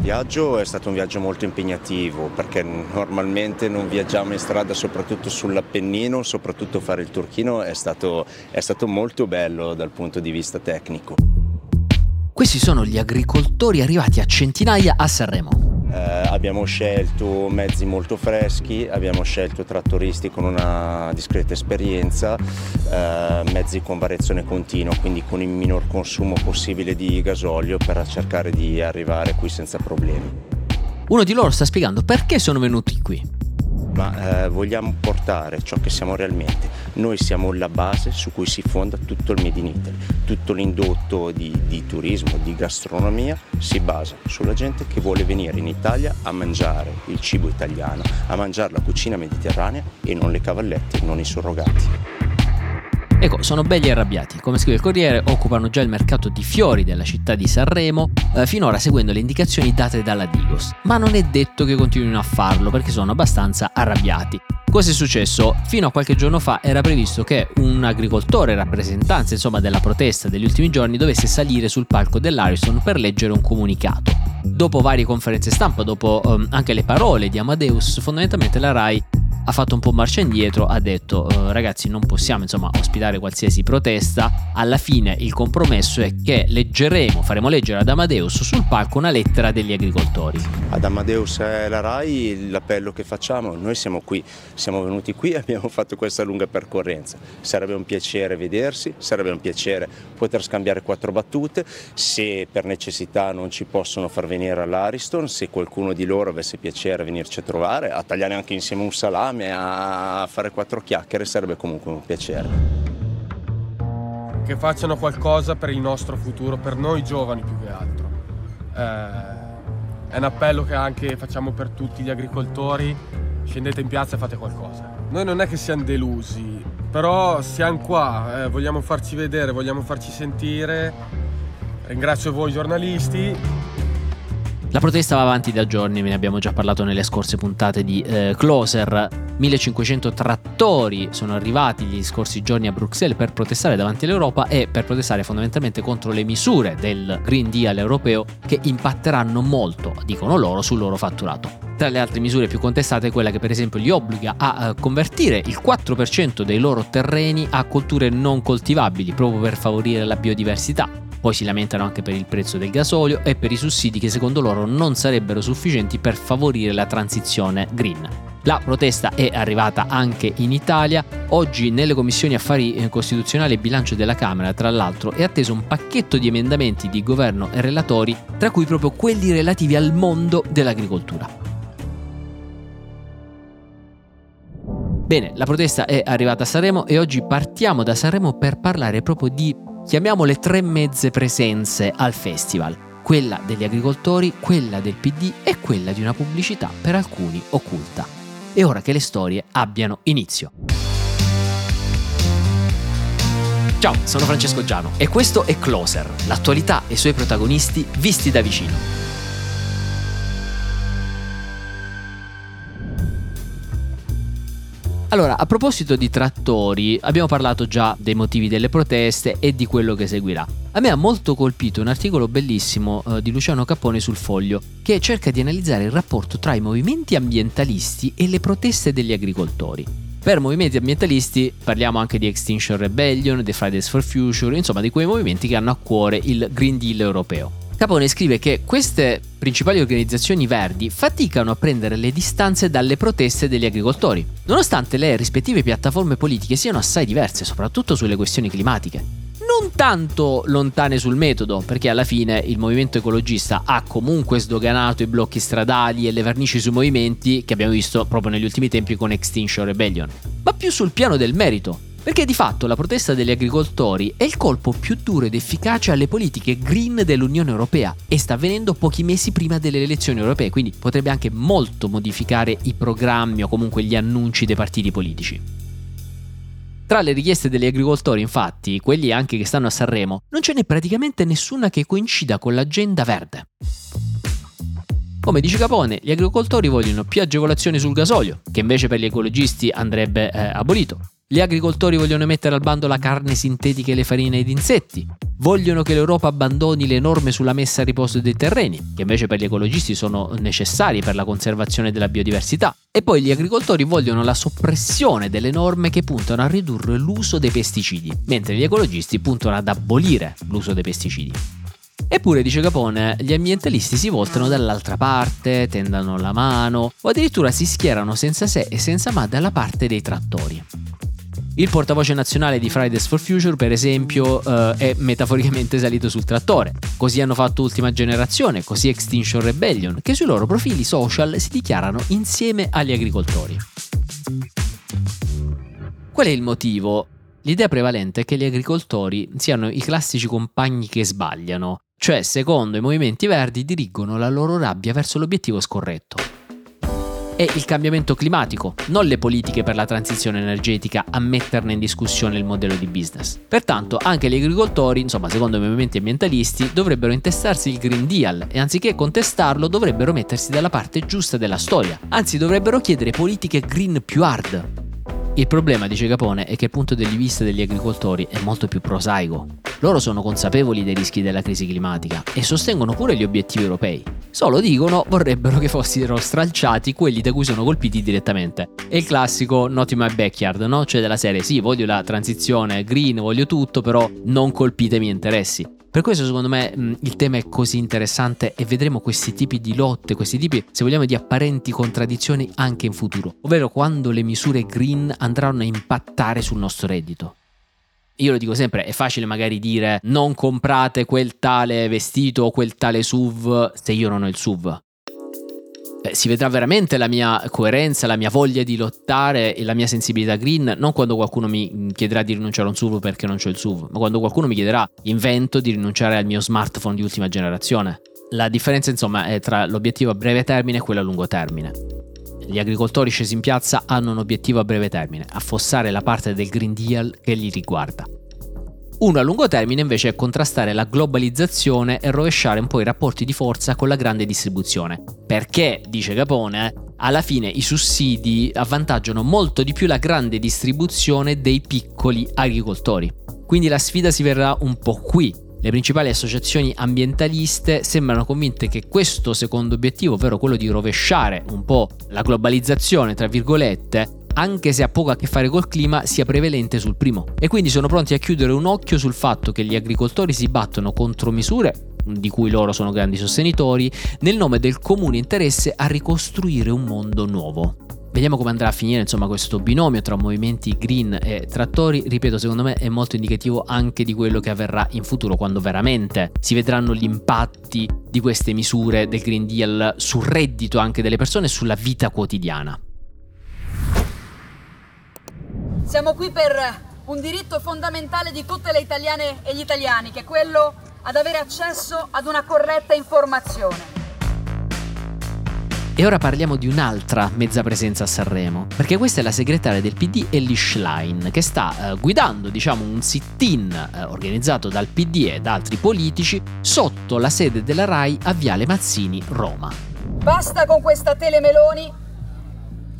Il viaggio è stato un viaggio molto impegnativo perché normalmente non viaggiamo in strada soprattutto sull'Appennino, soprattutto fare il turchino è stato, è stato molto bello dal punto di vista tecnico. Questi sono gli agricoltori arrivati a centinaia a Sanremo. Eh, abbiamo scelto mezzi molto freschi, abbiamo scelto trattoristi con una discreta esperienza, eh, mezzi con variazione continua, quindi con il minor consumo possibile di gasolio per cercare di arrivare qui senza problemi. Uno di loro sta spiegando perché sono venuti qui ma eh, vogliamo portare ciò che siamo realmente. Noi siamo la base su cui si fonda tutto il Made in Italy, tutto l'indotto di, di turismo, di gastronomia si basa sulla gente che vuole venire in Italia a mangiare il cibo italiano, a mangiare la cucina mediterranea e non le cavallette, non i surrogati. Ecco, sono belli arrabbiati. Come scrive il Corriere, occupano già il mercato di fiori della città di Sanremo, eh, finora seguendo le indicazioni date dalla Digos. Ma non è detto che continuino a farlo perché sono abbastanza arrabbiati. Cosa è successo? Fino a qualche giorno fa era previsto che un agricoltore rappresentante insomma, della protesta degli ultimi giorni dovesse salire sul palco dell'Ariston per leggere un comunicato. Dopo varie conferenze stampa, dopo um, anche le parole di Amadeus, fondamentalmente la RAI ha fatto un po' marcia indietro, ha detto uh, ragazzi non possiamo insomma ospitare qualsiasi protesta, alla fine il compromesso è che leggeremo, faremo leggere ad Amadeus sul palco una lettera degli agricoltori. Ad Amadeus e la RAI l'appello che facciamo, noi siamo qui, siamo venuti qui e abbiamo fatto questa lunga percorrenza, sarebbe un piacere vedersi, sarebbe un piacere poter scambiare quattro battute, se per necessità non ci possono far venire all'Ariston, se qualcuno di loro avesse piacere venirci a trovare, a tagliare anche insieme un salame, fame, a fare quattro chiacchiere sarebbe comunque un piacere. Che facciano qualcosa per il nostro futuro, per noi giovani più che altro. Eh, è un appello che anche facciamo per tutti gli agricoltori, scendete in piazza e fate qualcosa. Noi non è che siamo delusi, però siamo qua, eh, vogliamo farci vedere, vogliamo farci sentire. Ringrazio voi giornalisti la protesta va avanti da giorni, ve ne abbiamo già parlato nelle scorse puntate di eh, Closer. 1500 trattori sono arrivati gli scorsi giorni a Bruxelles per protestare davanti all'Europa e per protestare fondamentalmente contro le misure del Green Deal europeo che impatteranno molto, dicono loro, sul loro fatturato. Tra le altre misure più contestate è quella che per esempio li obbliga a eh, convertire il 4% dei loro terreni a colture non coltivabili proprio per favorire la biodiversità poi si lamentano anche per il prezzo del gasolio e per i sussidi che secondo loro non sarebbero sufficienti per favorire la transizione green. La protesta è arrivata anche in Italia. Oggi nelle commissioni affari eh, costituzionali e bilancio della Camera, tra l'altro, è atteso un pacchetto di emendamenti di governo e relatori, tra cui proprio quelli relativi al mondo dell'agricoltura. Bene, la protesta è arrivata a Sanremo e oggi partiamo da Sanremo per parlare proprio di chiamiamole tre mezze presenze al festival, quella degli agricoltori, quella del PD e quella di una pubblicità per alcuni occulta. È ora che le storie abbiano inizio. Ciao, sono Francesco Giano e questo è Closer, l'attualità e i suoi protagonisti visti da vicino. Allora, a proposito di trattori, abbiamo parlato già dei motivi delle proteste e di quello che seguirà. A me ha molto colpito un articolo bellissimo eh, di Luciano Cappone sul Foglio, che cerca di analizzare il rapporto tra i movimenti ambientalisti e le proteste degli agricoltori. Per movimenti ambientalisti parliamo anche di Extinction Rebellion, The Fridays for Future, insomma di quei movimenti che hanno a cuore il Green Deal europeo. Capone scrive che queste principali organizzazioni verdi faticano a prendere le distanze dalle proteste degli agricoltori, nonostante le rispettive piattaforme politiche siano assai diverse, soprattutto sulle questioni climatiche. Non tanto lontane sul metodo, perché alla fine il movimento ecologista ha comunque sdoganato i blocchi stradali e le vernici sui movimenti che abbiamo visto proprio negli ultimi tempi con Extinction Rebellion, ma più sul piano del merito, perché di fatto la protesta degli agricoltori è il colpo più duro ed efficace alle politiche green dell'Unione Europea e sta avvenendo pochi mesi prima delle elezioni europee, quindi potrebbe anche molto modificare i programmi o comunque gli annunci dei partiti politici. Tra le richieste degli agricoltori, infatti, quelli anche che stanno a Sanremo, non ce n'è praticamente nessuna che coincida con l'agenda verde. Come dice Capone, gli agricoltori vogliono più agevolazioni sul gasolio, che invece per gli ecologisti andrebbe eh, abolito Gli agricoltori vogliono mettere al bando la carne sintetica e le farine di insetti. Vogliono che l'Europa abbandoni le norme sulla messa a riposo dei terreni, che invece per gli ecologisti sono necessari per la conservazione della biodiversità. E poi gli agricoltori vogliono la soppressione delle norme che puntano a ridurre l'uso dei pesticidi, mentre gli ecologisti puntano ad abolire l'uso dei pesticidi. Eppure, dice Capone, gli ambientalisti si voltano dall'altra parte, tendano la mano o addirittura si schierano senza se e senza ma dalla parte dei trattori. Il portavoce nazionale di Fridays for Future, per esempio, eh, è metaforicamente salito sul trattore. Così hanno fatto Ultima Generazione, così Extinction Rebellion, che sui loro profili social si dichiarano insieme agli agricoltori. Qual è il motivo? L'idea prevalente è che gli agricoltori siano i classici compagni che sbagliano, cioè secondo i movimenti verdi dirigono la loro rabbia verso l'obiettivo scorretto è il cambiamento climatico, non le politiche per la transizione energetica a metterne in discussione il modello di business. Pertanto anche gli agricoltori, insomma secondo i movimenti ambientalisti, dovrebbero intestarsi il Green Deal e anziché contestarlo dovrebbero mettersi dalla parte giusta della storia, anzi dovrebbero chiedere politiche green più hard, il problema, dice Capone, è che il punto di vista degli agricoltori è molto più prosaico. Loro sono consapevoli dei rischi della crisi climatica e sostengono pure gli obiettivi europei. Solo dicono vorrebbero che fossero stralciati quelli da cui sono colpiti direttamente. È il classico not in my backyard, no? Cioè della serie sì, voglio la transizione green, voglio tutto, però non colpite i miei interessi. Per questo secondo me mh, il tema è così interessante e vedremo questi tipi di lotte, questi tipi, se vogliamo, di apparenti contraddizioni anche in futuro, ovvero quando le misure green andranno a impattare sul nostro reddito. Io lo dico sempre, è facile magari dire non comprate quel tale vestito o quel tale SUV se io non ho il SUV. Beh, si vedrà veramente la mia coerenza, la mia voglia di lottare e la mia sensibilità green, non quando qualcuno mi chiederà di rinunciare a un SUV perché non c'è il SUV, ma quando qualcuno mi chiederà invento di rinunciare al mio smartphone di ultima generazione. La differenza insomma è tra l'obiettivo a breve termine e quello a lungo termine. Gli agricoltori scesi in piazza hanno un obiettivo a breve termine, affossare la parte del Green Deal che li riguarda. Uno a lungo termine invece è contrastare la globalizzazione e rovesciare un po' i rapporti di forza con la grande distribuzione. Perché, dice Capone, alla fine i sussidi avvantaggiano molto di più la grande distribuzione dei piccoli agricoltori. Quindi la sfida si verrà un po' qui. Le principali associazioni ambientaliste sembrano convinte che questo secondo obiettivo, ovvero quello di rovesciare un po' la globalizzazione, tra virgolette, anche se ha poco a che fare col clima, sia prevalente sul primo. E quindi sono pronti a chiudere un occhio sul fatto che gli agricoltori si battono contro misure di cui loro sono grandi sostenitori, nel nome del comune interesse a ricostruire un mondo nuovo. Vediamo come andrà a finire insomma, questo binomio tra movimenti green e trattori, ripeto secondo me è molto indicativo anche di quello che avverrà in futuro quando veramente si vedranno gli impatti di queste misure del Green Deal sul reddito anche delle persone e sulla vita quotidiana. Siamo qui per un diritto fondamentale di tutte le italiane e gli italiani, che è quello ad avere accesso ad una corretta informazione. E ora parliamo di un'altra mezza presenza a Sanremo, perché questa è la segretaria del PD Ellie Schlein, che sta eh, guidando, diciamo, un sit-in eh, organizzato dal PD e da altri politici sotto la sede della RAI a Viale Mazzini, Roma. Basta con questa telemeloni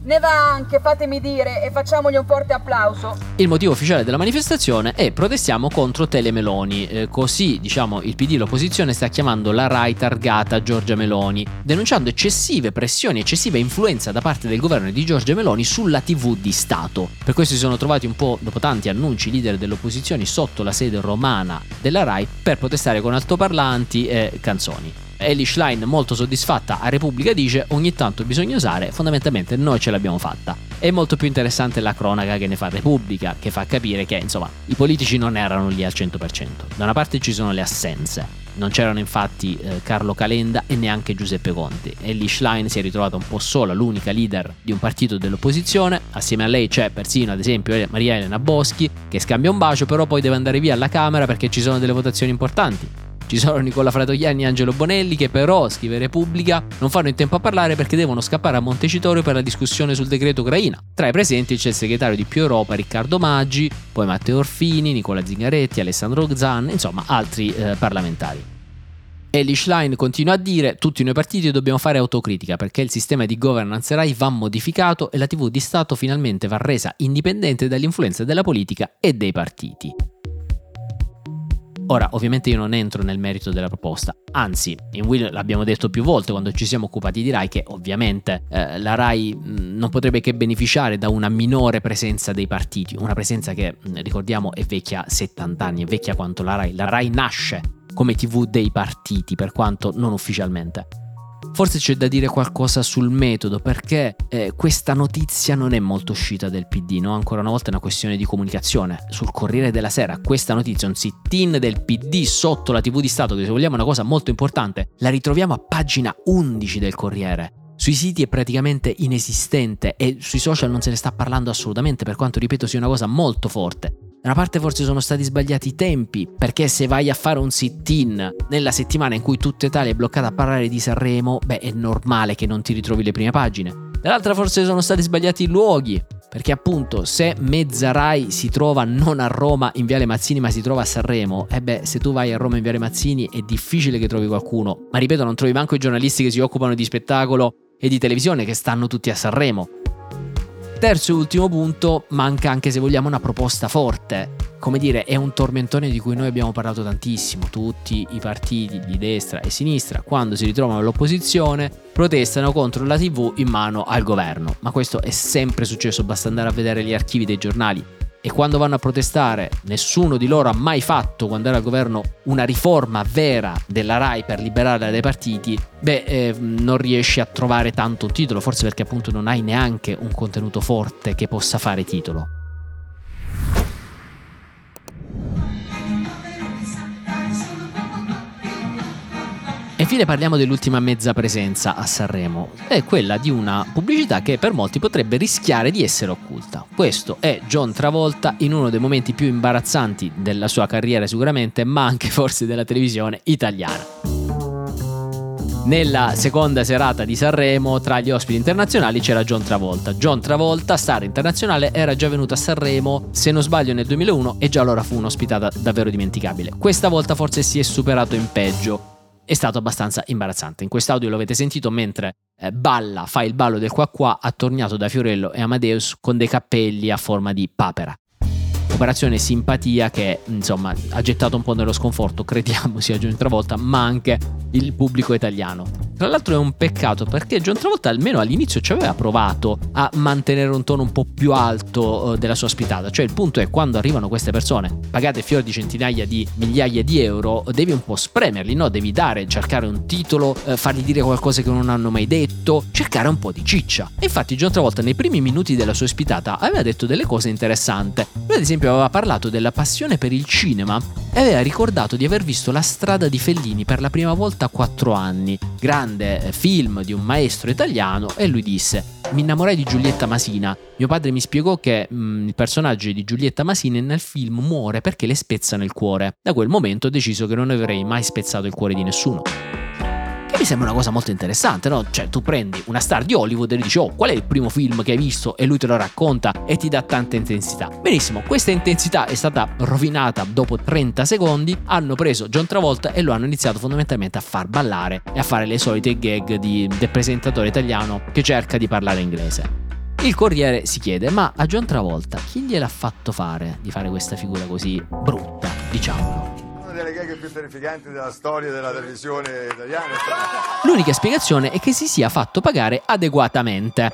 ne va anche, fatemi dire, e facciamogli un forte applauso. Il motivo ufficiale della manifestazione è protestiamo contro Telemeloni, eh, così diciamo il PD l'opposizione sta chiamando la RAI targata Giorgia Meloni, denunciando eccessive pressioni, eccessiva influenza da parte del governo di Giorgia Meloni sulla TV di Stato. Per questo si sono trovati un po' dopo tanti annunci leader delle opposizioni sotto la sede romana della RAI per protestare con altoparlanti e canzoni. Ellie Schlein, molto soddisfatta, a Repubblica dice ogni tanto bisogna usare, fondamentalmente noi ce l'abbiamo fatta. È molto più interessante la cronaca che ne fa Repubblica, che fa capire che, insomma, i politici non erano lì al 100%. Da una parte ci sono le assenze. Non c'erano infatti eh, Carlo Calenda e neanche Giuseppe Conte. Ellie Schlein si è ritrovata un po' sola, l'unica leader di un partito dell'opposizione. Assieme a lei c'è persino, ad esempio, Maria Elena Boschi, che scambia un bacio, però poi deve andare via alla Camera perché ci sono delle votazioni importanti. Ci sono Nicola Fratoianni e Angelo Bonelli che però, scrive Repubblica, non fanno in tempo a parlare perché devono scappare a Montecitorio per la discussione sul decreto Ucraina. Tra i presenti c'è il segretario di Più Europa Riccardo Maggi, poi Matteo Orfini, Nicola Zingaretti, Alessandro Zan, insomma altri eh, parlamentari. Elish Line continua a dire tutti noi partiti dobbiamo fare autocritica perché il sistema di governance RAI va modificato e la TV di Stato finalmente va resa indipendente dall'influenza della politica e dei partiti. Ora, ovviamente io non entro nel merito della proposta, anzi, in Will l'abbiamo detto più volte quando ci siamo occupati di RAI che ovviamente eh, la RAI mh, non potrebbe che beneficiare da una minore presenza dei partiti, una presenza che, mh, ricordiamo, è vecchia 70 anni, è vecchia quanto la RAI. La RAI nasce come TV dei partiti, per quanto non ufficialmente. Forse c'è da dire qualcosa sul metodo perché eh, questa notizia non è molto uscita del PD, no? ancora una volta è una questione di comunicazione. Sul Corriere della Sera questa notizia, un sit-in del PD sotto la TV di Stato, che se vogliamo è una cosa molto importante, la ritroviamo a pagina 11 del Corriere. Sui siti è praticamente inesistente e sui social non se ne sta parlando assolutamente, per quanto ripeto sia una cosa molto forte. Da una parte forse sono stati sbagliati i tempi, perché se vai a fare un sit-in nella settimana in cui tutta Italia è bloccata a parlare di Sanremo, beh è normale che non ti ritrovi le prime pagine. Dall'altra forse sono stati sbagliati i luoghi, perché appunto se mezza Rai si trova non a Roma in Viale Mazzini ma si trova a Sanremo, e beh se tu vai a Roma in Viale Mazzini è difficile che trovi qualcuno, ma ripeto non trovi manco i giornalisti che si occupano di spettacolo e di televisione che stanno tutti a Sanremo. Terzo e ultimo punto, manca anche se vogliamo una proposta forte. Come dire, è un tormentone di cui noi abbiamo parlato tantissimo. Tutti i partiti di destra e sinistra, quando si ritrovano all'opposizione, protestano contro la TV in mano al governo. Ma questo è sempre successo, basta andare a vedere gli archivi dei giornali e quando vanno a protestare nessuno di loro ha mai fatto, quando era al governo, una riforma vera della RAI per liberarla dai partiti, beh, eh, non riesci a trovare tanto un titolo, forse perché appunto non hai neanche un contenuto forte che possa fare titolo. Infine parliamo dell'ultima mezza presenza a Sanremo, è quella di una pubblicità che per molti potrebbe rischiare di essere occulta. Questo è John Travolta in uno dei momenti più imbarazzanti della sua carriera sicuramente, ma anche forse della televisione italiana. Nella seconda serata di Sanremo, tra gli ospiti internazionali c'era John Travolta. John Travolta, star internazionale, era già venuto a Sanremo, se non sbaglio nel 2001, e già allora fu un'ospitata davvero dimenticabile. Questa volta forse si è superato in peggio è stato abbastanza imbarazzante. In quest'audio lo avete sentito mentre eh, balla, fa il ballo del qua qua attorniato da Fiorello e Amadeus con dei cappelli a forma di papera. Operazione simpatia che insomma ha gettato un po' nello sconforto, crediamo sia John Travolta, ma anche il pubblico italiano. Tra l'altro è un peccato perché John Travolta almeno all'inizio ci aveva provato a mantenere un tono un po' più alto eh, della sua ospitata. Cioè il punto è quando arrivano queste persone pagate fior di centinaia di migliaia di euro, devi un po' spremerli, no? Devi dare, cercare un titolo, eh, fargli dire qualcosa che non hanno mai detto, cercare un po' di ciccia. E infatti John Travolta nei primi minuti della sua ospitata aveva detto delle cose interessanti. Ad esempio aveva parlato della passione per il cinema e aveva ricordato di aver visto La strada di Fellini per la prima volta a quattro anni. Grande grande eh, film di un maestro italiano e lui disse mi innamorai di Giulietta Masina. Mio padre mi spiegò che mh, mm, il personaggio di Giulietta Masina nel film muore perché le spezzano il cuore. Da quel momento ho deciso che non avrei mai spezzato il cuore di nessuno mi sembra una cosa molto interessante, no? Cioè, tu prendi una star di Hollywood e gli dici, oh, qual è il primo film che hai visto? E lui te lo racconta e ti dà tanta intensità. Benissimo, questa intensità è stata rovinata dopo 30 secondi. Hanno preso John Travolta e lo hanno iniziato fondamentalmente a far ballare e a fare le solite gag di, del presentatore italiano che cerca di parlare inglese. Il Corriere si chiede, ma a John Travolta chi gliel'ha fatto fare di fare questa figura così brutta, diciamolo? Più terrificanti della storia della televisione italiana. L'unica spiegazione è che si sia fatto pagare adeguatamente.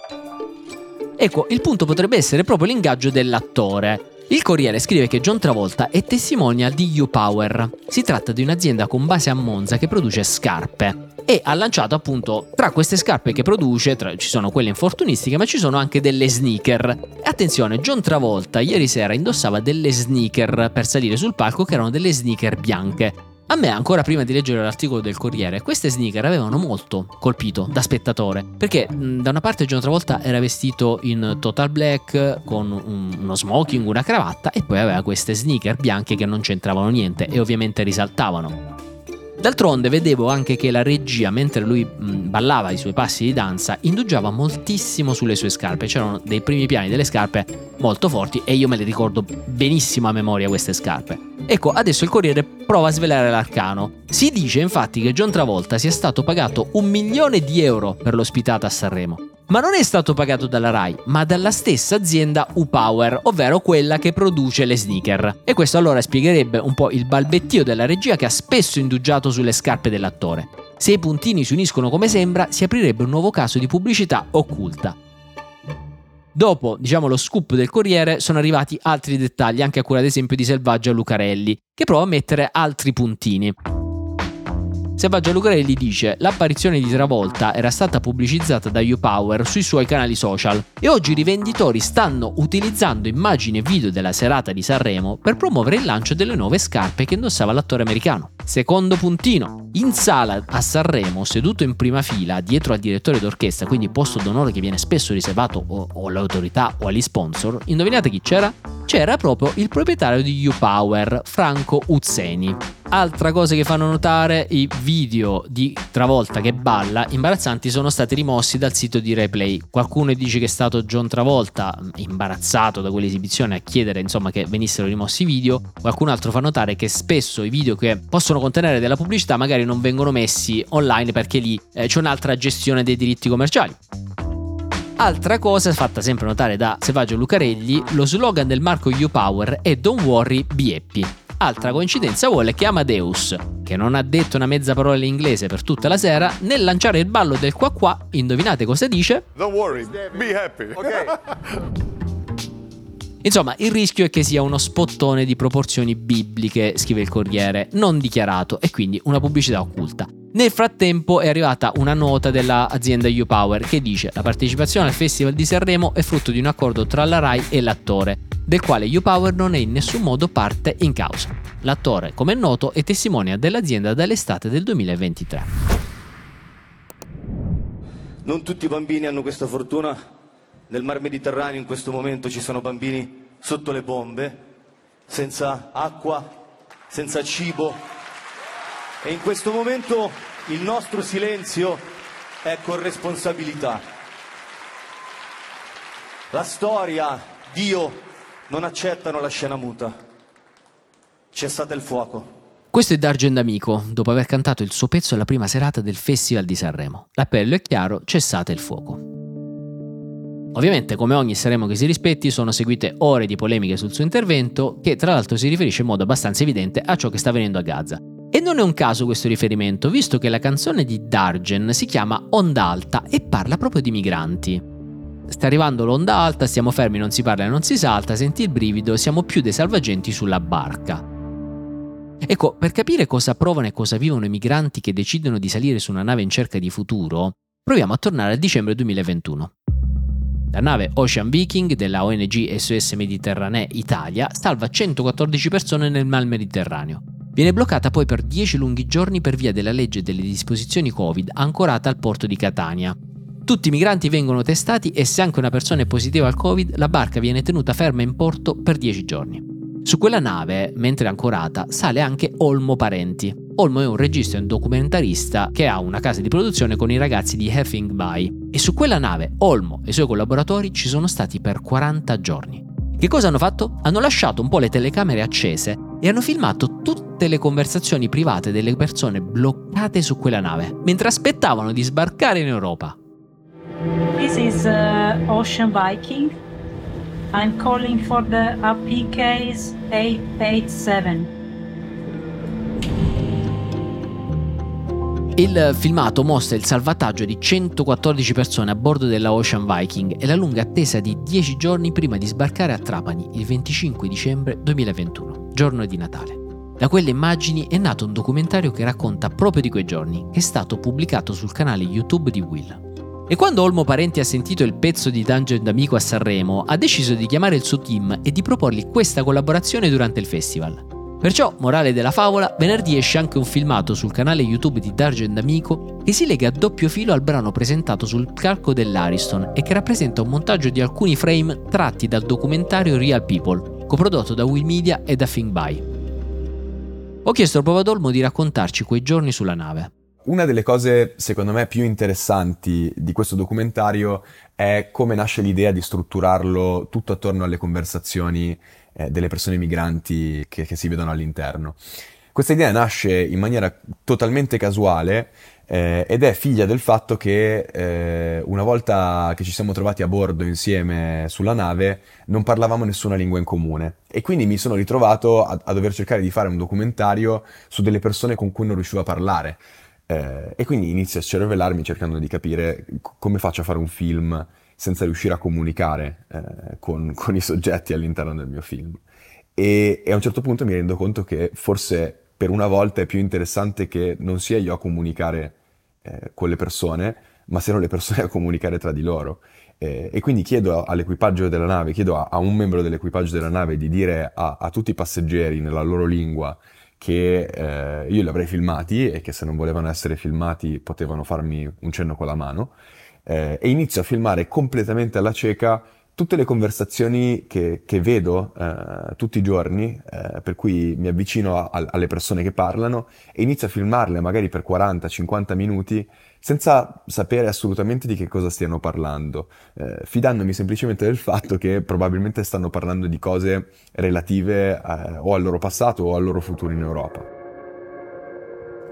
Ecco, il punto potrebbe essere proprio l'ingaggio dell'attore. Il Corriere scrive che John Travolta è testimonial di U-Power. Si tratta di un'azienda con base a Monza che produce scarpe e ha lanciato appunto tra queste scarpe che produce, tra, ci sono quelle infortunistiche, ma ci sono anche delle sneaker. Attenzione, John Travolta ieri sera indossava delle sneaker per salire sul palco che erano delle sneaker bianche. A me, ancora prima di leggere l'articolo del Corriere, queste sneaker avevano molto colpito da spettatore. Perché da una parte John Travolta era vestito in total black, con un, uno smoking, una cravatta, e poi aveva queste sneaker bianche che non c'entravano niente e ovviamente risaltavano. D'altronde vedevo anche che la regia, mentre lui ballava i suoi passi di danza, indugiava moltissimo sulle sue scarpe. C'erano dei primi piani delle scarpe molto forti e io me le ricordo benissimo a memoria queste scarpe. Ecco, adesso il Corriere prova a svelare l'arcano. Si dice infatti che John Travolta sia stato pagato un milione di euro per l'ospitata a Sanremo ma non è stato pagato dalla RAI, ma dalla stessa azienda U-Power, ovvero quella che produce le sneaker. E questo allora spiegherebbe un po' il balbettio della regia che ha spesso indugiato sulle scarpe dell'attore. Se i puntini si uniscono come sembra, si aprirebbe un nuovo caso di pubblicità occulta. Dopo, diciamo, lo scoop del Corriere, sono arrivati altri dettagli, anche a cura ad esempio di Selvaggia Lucarelli, che prova a mettere altri puntini. Selvaggio Lucarelli dice l'apparizione di Travolta era stata pubblicizzata da YouPower sui suoi canali social e oggi i rivenditori stanno utilizzando immagini e video della serata di Sanremo per promuovere il lancio delle nuove scarpe che indossava l'attore americano. Secondo puntino, in sala a Sanremo, seduto in prima fila dietro al direttore d'orchestra, quindi posto d'onore che viene spesso riservato o, o all'autorità o agli sponsor, indovinate chi c'era? C'era proprio il proprietario di YouPower, Franco Uzzeni. Altra cosa che fanno notare, i video di Travolta che balla imbarazzanti sono stati rimossi dal sito di Replay. Qualcuno dice che è stato John Travolta, imbarazzato da quell'esibizione, a chiedere insomma che venissero rimossi i video. Qualcun altro fa notare che spesso i video che possono contenere della pubblicità magari non vengono messi online perché lì eh, c'è un'altra gestione dei diritti commerciali. Altra cosa fatta sempre notare da Selvaggio Lucarelli, lo slogan del marco U-Power è Don't worry, be happy. Altra coincidenza vuole che Amadeus, che non ha detto una mezza parola in inglese per tutta la sera, nel lanciare il ballo del qua qua, indovinate cosa dice? Don't worry, be happy. Ok. Insomma, il rischio è che sia uno spottone di proporzioni bibliche, scrive il Corriere, non dichiarato e quindi una pubblicità occulta. Nel frattempo è arrivata una nota dell'azienda U-Power che dice la partecipazione al Festival di Sanremo è frutto di un accordo tra la RAI e l'attore, del quale U-Power non è in nessun modo parte in causa. L'attore, come è noto, è testimonia dell'azienda dall'estate del 2023. Non tutti i bambini hanno questa fortuna. Nel Mar Mediterraneo in questo momento ci sono bambini sotto le bombe, senza acqua, senza cibo. E in questo momento il nostro silenzio è corresponsabilità. La storia, Dio non accettano la scena muta. Cessate il fuoco. Questo è Dargen D'Amico, dopo aver cantato il suo pezzo alla prima serata del Festival di Sanremo. L'appello è chiaro, cessate il fuoco. Ovviamente, come ogni Sanremo che si rispetti, sono seguite ore di polemiche sul suo intervento, che tra l'altro si riferisce in modo abbastanza evidente a ciò che sta avvenendo a Gaza. E non è un caso questo riferimento, visto che la canzone di Dargen si chiama Onda Alta e parla proprio di migranti. Sta arrivando l'onda alta, stiamo fermi, non si parla e non si salta, senti il brivido, siamo più dei salvagenti sulla barca. Ecco, per capire cosa provano e cosa vivono i migranti che decidono di salire su una nave in cerca di futuro, proviamo a tornare al dicembre 2021. La nave Ocean Viking della ONG SOS Mediterranee Italia salva 114 persone nel Mar Mediterraneo. Viene bloccata poi per 10 lunghi giorni per via della legge delle disposizioni Covid ancorata al porto di Catania. Tutti i migranti vengono testati e se anche una persona è positiva al Covid, la barca viene tenuta ferma in porto per 10 giorni. Su quella nave, mentre ancorata, sale anche Olmo Parenti. Olmo è un regista e un documentarista che ha una casa di produzione con i ragazzi di Heffing Bay. E su quella nave Olmo e i suoi collaboratori ci sono stati per 40 giorni. Che cosa hanno fatto? Hanno lasciato un po' le telecamere accese e hanno filmato tutte le conversazioni private delle persone bloccate su quella nave, mentre aspettavano di sbarcare in Europa. This is uh, Ocean Viking. I'm calling for the APKs 887. Il filmato mostra il salvataggio di 114 persone a bordo della Ocean Viking e la lunga attesa di 10 giorni prima di sbarcare a Trapani il 25 dicembre 2021, giorno di Natale. Da quelle immagini è nato un documentario che racconta proprio di quei giorni, che è stato pubblicato sul canale YouTube di Will. E quando Olmo Parenti ha sentito il pezzo di Dungeon d'Amico a Sanremo, ha deciso di chiamare il suo team e di proporgli questa collaborazione durante il festival. Perciò, morale della favola, venerdì esce anche un filmato sul canale YouTube di Dargen Amico che si lega a doppio filo al brano presentato sul calco dell'Ariston e che rappresenta un montaggio di alcuni frame tratti dal documentario Real People, coprodotto da Will Media e da Think By. Ho chiesto al Povadolmo di raccontarci quei giorni sulla nave. Una delle cose, secondo me, più interessanti di questo documentario è come nasce l'idea di strutturarlo tutto attorno alle conversazioni eh, delle persone migranti che, che, si vedono all'interno. Questa idea nasce in maniera totalmente casuale eh, ed è figlia del fatto che eh, una volta che ci siamo trovati a bordo insieme sulla nave non parlavamo nessuna lingua in comune e quindi mi sono ritrovato a, a dover cercare di fare un documentario su delle persone con cui non riuscivo a parlare. Eh, e quindi inizio a cervellarmi cercando di capire c- come faccio a fare un film senza riuscire a comunicare eh, con, con, i soggetti all'interno del mio film. E, e, a un certo punto mi rendo conto che forse per una volta è più interessante che non sia io a comunicare eh, con le persone, ma siano le persone a comunicare tra di loro. Eh, e quindi chiedo all'equipaggio della nave, chiedo a, a, un membro dell'equipaggio della nave di dire a, a tutti i passeggeri nella loro lingua che eh, io li avrei filmati e che se non volevano essere filmati potevano farmi un cenno con la mano eh, e inizio a filmare completamente alla cieca tutte le conversazioni che, che vedo eh, tutti i giorni, eh, per cui mi avvicino a, a, alle persone che parlano e inizio a filmarle magari per 40-50 minuti senza sapere assolutamente di che cosa stiano parlando, eh, fidandomi semplicemente del fatto che probabilmente stanno parlando di cose relative eh, o al loro passato o al loro futuro in Europa.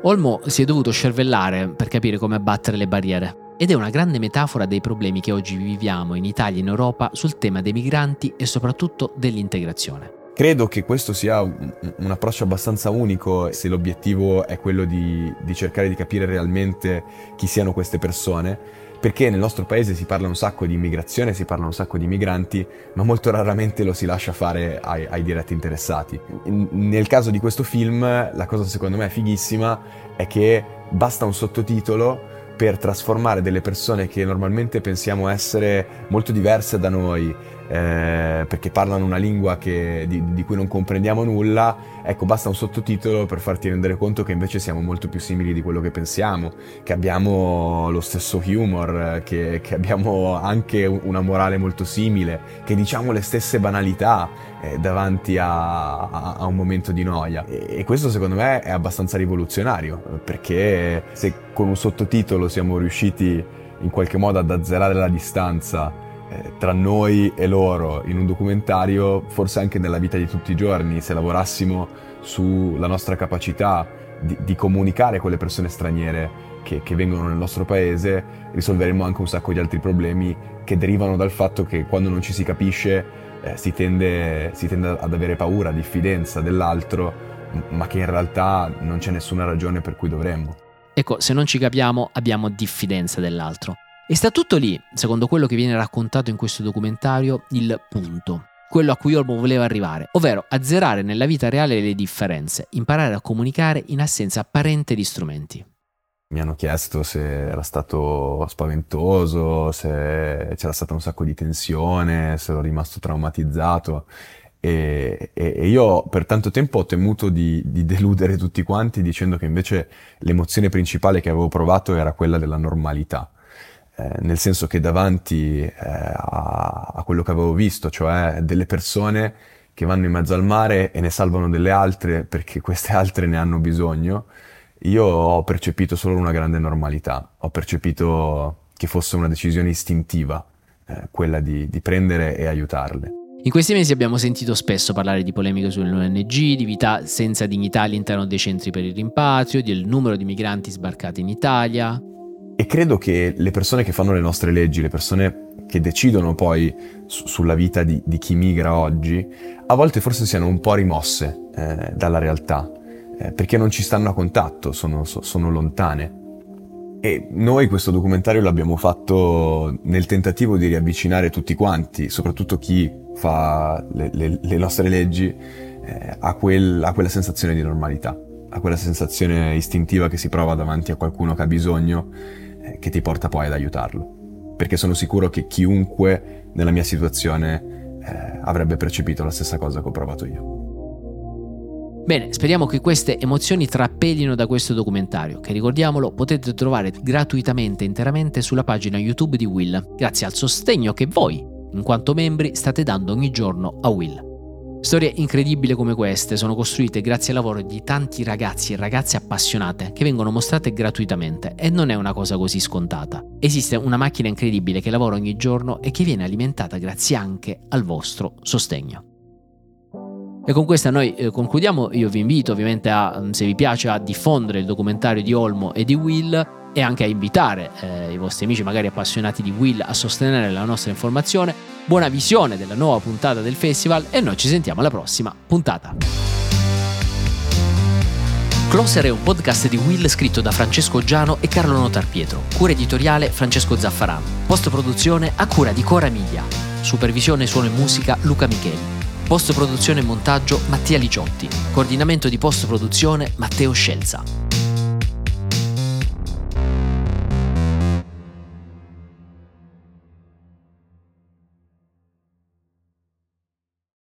Olmo si è dovuto scervellare per capire come abbattere le barriere ed è una grande metafora dei problemi che oggi viviamo in Italia e in Europa sul tema dei migranti e soprattutto dell'integrazione. Credo che questo sia un, approccio abbastanza unico se l'obiettivo è quello di, di, cercare di capire realmente chi siano queste persone, perché nel nostro paese si parla un sacco di immigrazione, si parla un sacco di migranti, ma molto raramente lo si lascia fare ai, ai diretti interessati. In, nel caso di questo film, la cosa secondo me fighissima è che basta un sottotitolo per trasformare delle persone che normalmente pensiamo essere molto diverse da noi, eh, perché parlano una lingua che, di, di, cui non comprendiamo nulla, ecco, basta un sottotitolo per farti rendere conto che invece siamo molto più simili di quello che pensiamo, che abbiamo lo stesso humor, che, che abbiamo anche una morale molto simile, che diciamo le stesse banalità eh, davanti a, a, a, un momento di noia. E, e questo secondo me è abbastanza rivoluzionario, perché se con un sottotitolo siamo riusciti in qualche modo ad azzerare la distanza eh, tra noi e loro in un documentario, forse anche nella vita di tutti i giorni, se lavorassimo sulla nostra capacità di, di comunicare con le persone straniere che, che, vengono nel nostro paese, risolveremo anche un sacco di altri problemi che derivano dal fatto che quando non ci si capisce eh, si, tende, si tende ad avere paura, diffidenza dell'altro, ma che in realtà non c'è nessuna ragione per cui dovremmo. Ecco, se non ci capiamo abbiamo diffidenza dell'altro. E sta tutto lì, secondo quello che viene raccontato in questo documentario, il punto. Quello a cui Olmo voleva arrivare, ovvero azzerare nella vita reale le differenze, imparare a comunicare in assenza apparente di strumenti. Mi hanno chiesto se era stato spaventoso, se c'era stata un sacco di tensione, se ero rimasto traumatizzato. E, e, io per tanto tempo ho temuto di, di, deludere tutti quanti dicendo che invece l'emozione principale che avevo provato era quella della normalità eh, nel senso che davanti eh, a, a, quello che avevo visto, cioè delle persone che vanno in mezzo al mare e ne salvano delle altre perché queste altre ne hanno bisogno, io ho percepito solo una grande normalità, ho percepito che fosse una decisione istintiva, eh, quella di, di prendere e aiutarle. In questi mesi abbiamo sentito spesso parlare di polemiche sulle ONG, di vita senza dignità all'interno dei centri per il rimpatrio, del numero di migranti sbarcati in Italia. E credo che le persone che fanno le nostre leggi, le persone che decidono poi su- sulla vita di-, di, chi migra oggi, a volte forse siano un po' rimosse eh, dalla realtà, eh, perché non ci stanno a contatto, sono, so- sono lontane. E noi questo documentario l'abbiamo fatto nel tentativo di riavvicinare tutti quanti, soprattutto chi fa le, le, le nostre leggi, eh, a, quel, a quella sensazione di normalità, a quella sensazione istintiva che si prova davanti a qualcuno che ha bisogno che ti porta poi ad aiutarlo. Perché sono sicuro che chiunque nella mia situazione eh, avrebbe percepito la stessa cosa che ho provato io. Bene, speriamo che queste emozioni trappelino da questo documentario, che ricordiamolo potete trovare gratuitamente interamente sulla pagina YouTube di Will, grazie al sostegno che voi, in quanto membri, state dando ogni giorno a Will. Storie incredibili come queste sono costruite grazie al lavoro di tanti ragazzi e ragazze appassionate che vengono mostrate gratuitamente e non è una cosa così scontata. Esiste una macchina incredibile che lavora ogni giorno e che viene alimentata grazie anche al vostro sostegno. E con questa noi eh, concludiamo, io vi invito ovviamente a, se vi piace, a diffondere il documentario di Olmo e di Will e anche a invitare eh, i vostri amici magari appassionati di Will a sostenere la nostra informazione. Buona visione della nuova puntata del festival e noi ci sentiamo alla prossima puntata. Closer è un podcast di Will scritto da Francesco Giano e Carlo Notar Pietro. Cura editoriale Francesco Zaffarano. Post produzione a cura di Cora Media. Supervisione suono e musica Luca Micheli. Post produzione e montaggio Mattia Liciotti. Coordinamento di post produzione Matteo Scelza.